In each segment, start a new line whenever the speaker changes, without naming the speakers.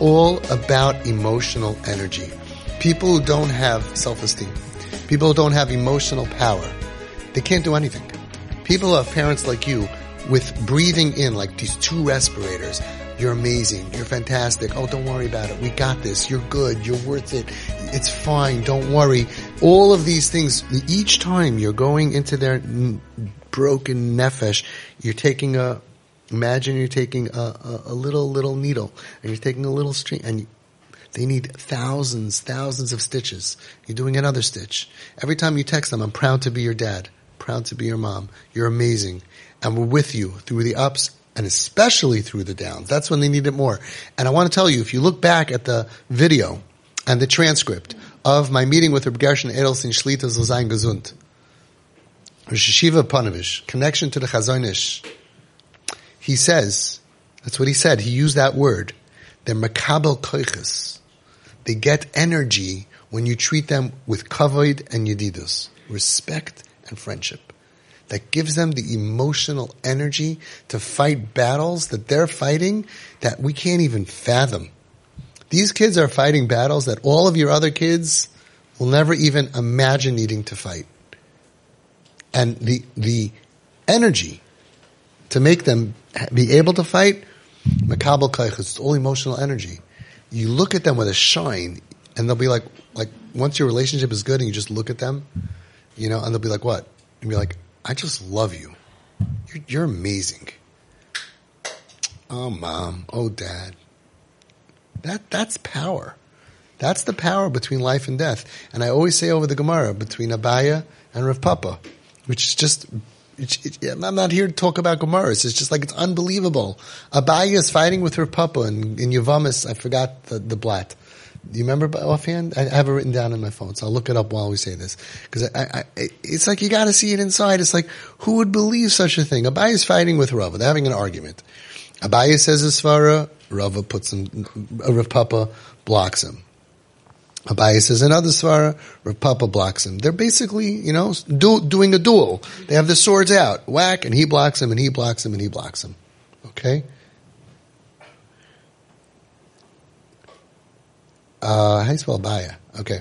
all about emotional energy. People who don't have self-esteem, people who don't have emotional power, they can't do anything. People who have parents like you with breathing in like these two respirators. You're amazing. You're fantastic. Oh, don't worry about it. We got this. You're good. You're worth it. It's fine. Don't worry. All of these things, each time you're going into their broken nefesh, you're taking a, imagine you're taking a, a, a little, little needle and you're taking a little string and you, they need thousands, thousands of stitches. You're doing another stitch. Every time you text them, I'm proud to be your dad. Proud to be your mom. You're amazing. And we're with you through the ups and especially through the downs. That's when they need it more. And I want to tell you, if you look back at the video and the transcript of my meeting with Reb Gershon Edelstein Shlita Zayin Gesund, Rosh Hashiva Ponevezh, connection to the Chazon Ish, he says, that's what he said, he used that word, they're makabel koiches. They get energy when you treat them with kavod and yedidus, respect and friendship that gives them the emotional energy to fight battles that they're fighting that we can't even fathom. These kids are fighting battles that all of your other kids will never even imagine needing to fight. And the, the energy to make them be able to fight, makabel it's all emotional energy. You look at them with a shine and they'll be like, like, once your relationship is good and you just look at them, you know, and they'll be like, what? And be like, I just love you. You're, you're amazing. Oh, mom. Oh, dad. That, that's power. That's the power between life and death. And I always say over the Gemara between Abaye and Rav Papa, which is just, I'm not here to talk about Gemaras. It's just like, it's unbelievable. Abaye is fighting with Rav Papa and in Yavamis, I forgot the, the blat. Do you remember offhand? I have it written down on my phone, so I'll look it up while we say this. Because it's like you got to see it inside. It's like who would believe such a thing? Abaye is fighting with Rava. They're having an argument. Abaye says a svara. Rava puts him. Rav Papa blocks him. Abaye says another svara. Rav Papa blocks him. They're basically, you know, do, doing a duel. They have the swords out, whack, and he blocks him, and he blocks him, and he blocks him. Okay. Uh, how do you spell Baya? Okay.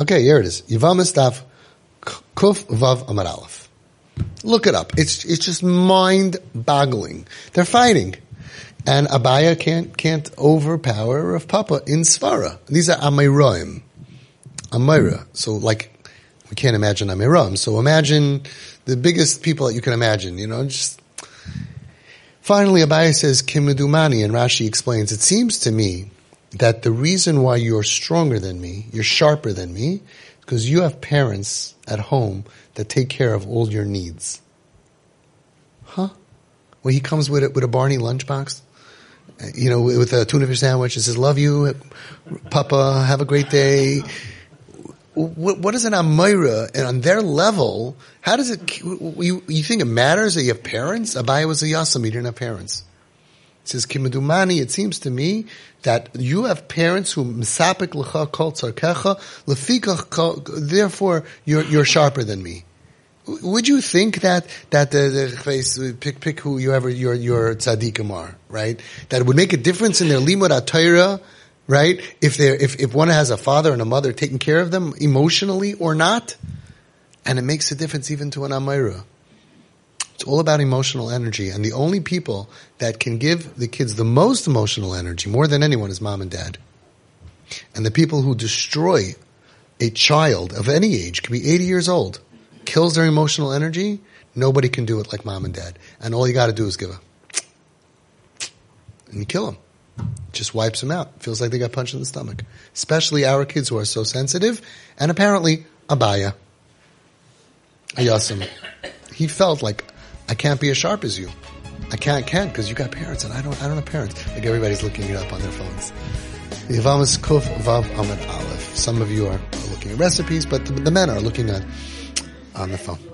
Okay, here it is. Yivam Estaf Kuf Vav Amar. Look it up. It's, it's just mind boggling. They're fighting. And Abaye can't, can't overpower Rav Papa in Svara. These are Amiroim. Amira. So like, we can't imagine Amiroim. So imagine the biggest people that you can imagine, you know, just, finally Abaye says Kimudumani and Rashi explains, it seems to me that the reason why you're stronger than me, you're sharper than me, because you have parents at home that take care of all your needs. Huh? Well, he comes with a, with a Barney lunchbox, you know, with a tuna fish sandwich and says, love you, Papa, have a great day. What, what is an Amira? And on their level, how does it, you, you think it matters that you have parents? Abaye was a Yasam, he didn't have parents. It says, Kimadumani, it seems to me that you have parents who misapik lecha kol tzarkecha, lefikach therefore you're, you're sharper than me. Would you think that, that the, the face, uh, pick, pick who you ever, your, your tzaddikim are, right? That it would make a difference in their limud atayra, right? If they if, if one has a father and a mother taking care of them emotionally or not, and it makes a difference even to an Amira. It's all about emotional energy. And the only people that can give the kids the most emotional energy, more than anyone, is mom and dad. And the people who destroy a child of any age, could be 80 years old, kills their emotional energy, nobody can do it like mom and dad. And all you gotta do is give a, and you kill them. Just wipes them out. Feels like they got punched in the stomach. Especially our kids who are so sensitive, and apparently, Abaye. Ayasim. He felt like I can't be as sharp as you. I can't, can't, because you got parents and I don't, I don't have parents. Like everybody's looking it up on their phones. Kuf. Some of you are looking at recipes, but the, the men are looking at on the phone.